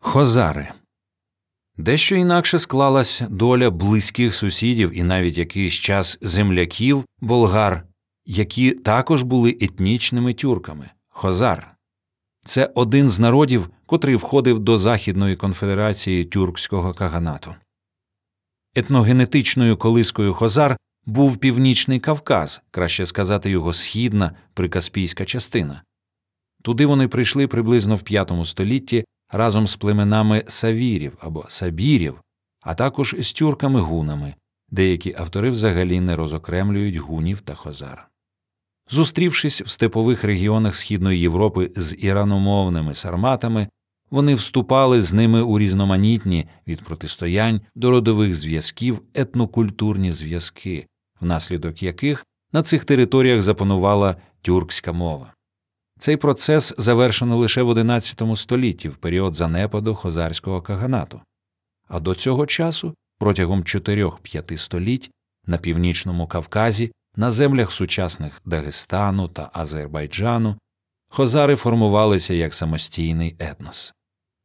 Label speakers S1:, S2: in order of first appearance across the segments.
S1: Хозари дещо інакше склалась доля близьких сусідів і навіть якийсь час земляків болгар, які також були етнічними тюрками хозар. Це один з народів, котрий входив до Західної конфедерації тюркського каганату. Етногенетичною колискою хозар був Північний Кавказ, краще сказати його східна прикаспійська частина. Туди вони прийшли приблизно в V столітті разом з племенами савірів або сабірів, а також з тюрками гунами, деякі автори взагалі не розокремлюють гунів та хозар. Зустрівшись в степових регіонах Східної Європи з іраномовними сарматами, вони вступали з ними у різноманітні від протистоянь до родових зв'язків етнокультурні зв'язки, внаслідок яких на цих територіях запанувала тюркська мова. Цей процес завершено лише в XI столітті в період занепаду хозарського каганату, а до цього часу, протягом 4-5 століть, на північному Кавказі, на землях сучасних Дагестану та Азербайджану, хозари формувалися як самостійний етнос.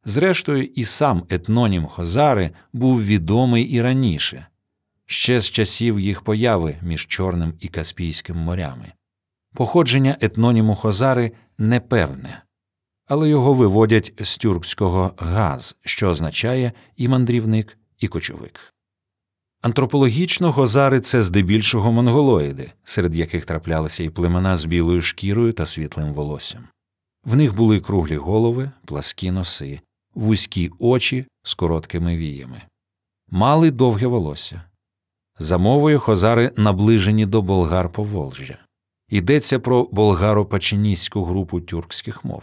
S1: Зрештою, і сам етнонім Хозари був відомий і раніше, ще з часів їх появи між Чорним і Каспійським морями. Походження етноніму Хозари непевне, але його виводять з тюркського газ, що означає і мандрівник, і кочовик. Антропологічно Хозари це здебільшого монголоїди, серед яких траплялися і племена з білою шкірою та світлим волоссям. В них були круглі голови, пласкі носи, вузькі очі з короткими віями, мали довге волосся. За мовою хозари наближені до болгар Поволжя. Йдеться про болгаро-пачиніську групу тюркських мов.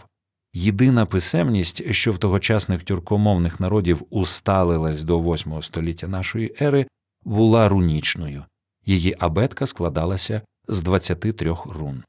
S1: Єдина писемність, що в тогочасних тюркомовних народів усталилась до VIII століття нашої ери, була рунічною. Її абетка складалася з 23 рун.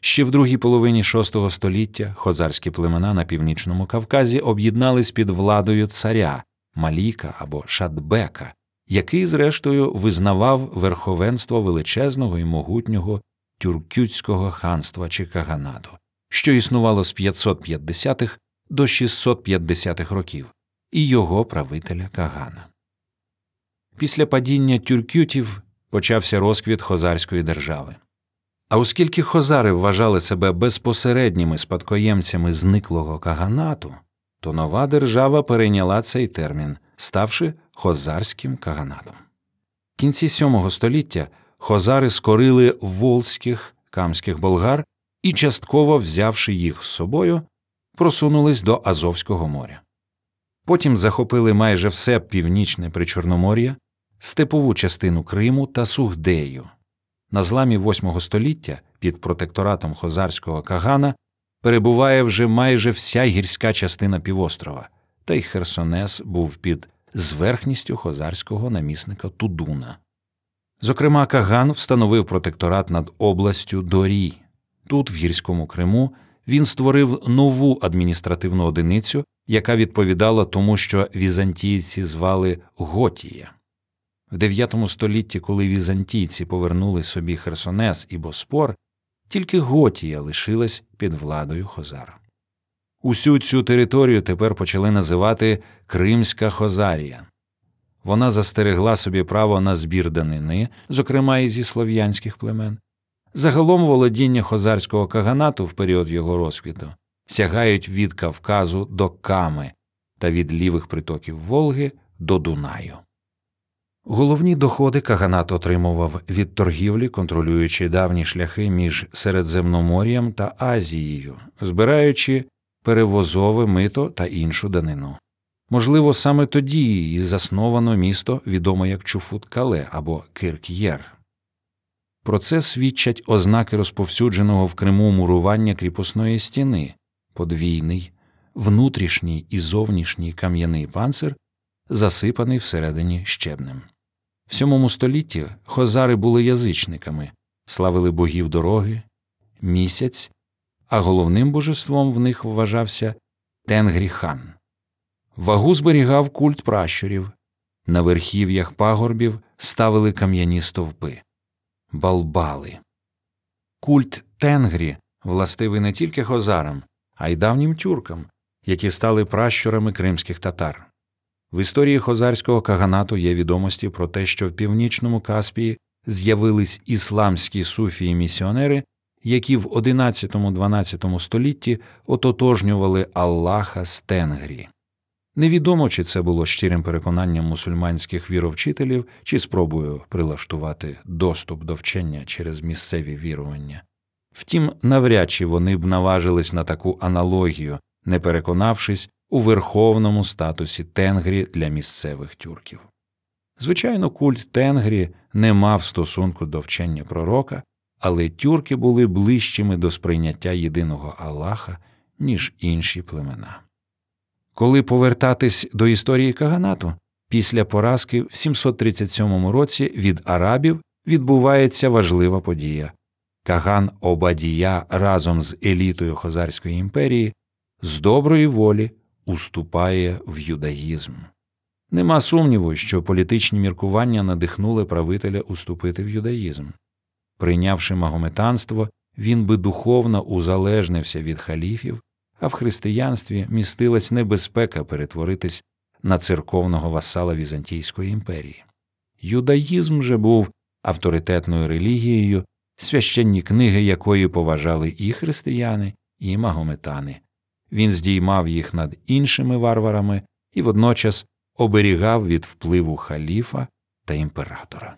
S1: Ще в другій половині VI століття хозарські племена на північному Кавказі об'єднались під владою царя Маліка або Шадбека, який, зрештою, визнавав верховенство величезного і могутнього тюркютського ханства чи каганату, що існувало з 550-х до 650-х років, і його правителя Кагана. Після падіння тюркютів почався розквіт хозарської держави. А оскільки хозари вважали себе безпосередніми спадкоємцями зниклого каганату, то нова держава перейняла цей термін, ставши хозарським каганатом. В кінці VII століття хозари скорили волзьких камських болгар і, частково взявши їх з собою, просунулись до Азовського моря. Потім захопили майже все північне Причорномор'я, степову частину Криму та Сугдею. На зламі VIII століття під протекторатом хозарського Кагана перебуває вже майже вся гірська частина півострова, та й Херсонес був під зверхністю хозарського намісника Тудуна. Зокрема, Каган встановив протекторат над областю Дорі. Тут, в гірському Криму, він створив нову адміністративну одиницю, яка відповідала тому, що візантійці звали Готія. В IX столітті, коли візантійці повернули собі Херсонес і Боспор, тільки Готія лишилась під владою Хозар. Усю цю територію тепер почали називати Кримська Хозарія. Вона застерегла собі право на збір данини, зокрема і зі слов'янських племен. Загалом володіння хозарського каганату в період його розквіту сягають від Кавказу до Ками та від лівих притоків Волги до Дунаю. Головні доходи Каганат отримував від торгівлі, контролюючи давні шляхи між Середземномор'ям та Азією, збираючи перевозове мито та іншу данину. Можливо, саме тоді і засновано місто, відоме як Чуфут-Кале або Кирк'єр. Про це свідчать ознаки розповсюдженого в Криму мурування кріпосної стіни, подвійний, внутрішній і зовнішній кам'яний панцир, засипаний всередині щебнем. В сьомому столітті хозари були язичниками, славили богів дороги, місяць, а головним божеством в них вважався Тенгрі-хан. Вагу зберігав культ пращурів, на верхів'ях пагорбів ставили кам'яні стовпи, балбали. Культ Тенгрі властивий не тільки хозарам, а й давнім тюркам, які стали пращурами кримських татар. В історії хозарського каганату є відомості про те, що в північному Каспії з'явились ісламські суфії місіонери, які в 11-12 столітті ототожнювали Аллаха з Тенгрі. Невідомо, чи це було щирим переконанням мусульманських віровчителів, чи спробою прилаштувати доступ до вчення через місцеві вірування. Втім, навряд чи вони б наважились на таку аналогію, не переконавшись у верховному статусі тенгрі для місцевих тюрків. Звичайно, культ тенгрі не мав стосунку до вчення пророка, але тюрки були ближчими до сприйняття єдиного Аллаха, ніж інші племена. Коли повертатись до історії Каганату, після поразки в 737 році від арабів відбувається важлива подія. Каган Обадія разом з елітою Хозарської імперії з доброї волі уступає в юдаїзм. Нема сумніву, що політичні міркування надихнули правителя уступити в юдаїзм. Прийнявши магометанство, він би духовно узалежнився від халіфів, а в християнстві містилась небезпека перетворитись на церковного васала Візантійської імперії. Юдаїзм же був авторитетною релігією, священні книги якої поважали і християни, і магометани. Він здіймав їх над іншими варварами і водночас оберігав від впливу халіфа та імператора.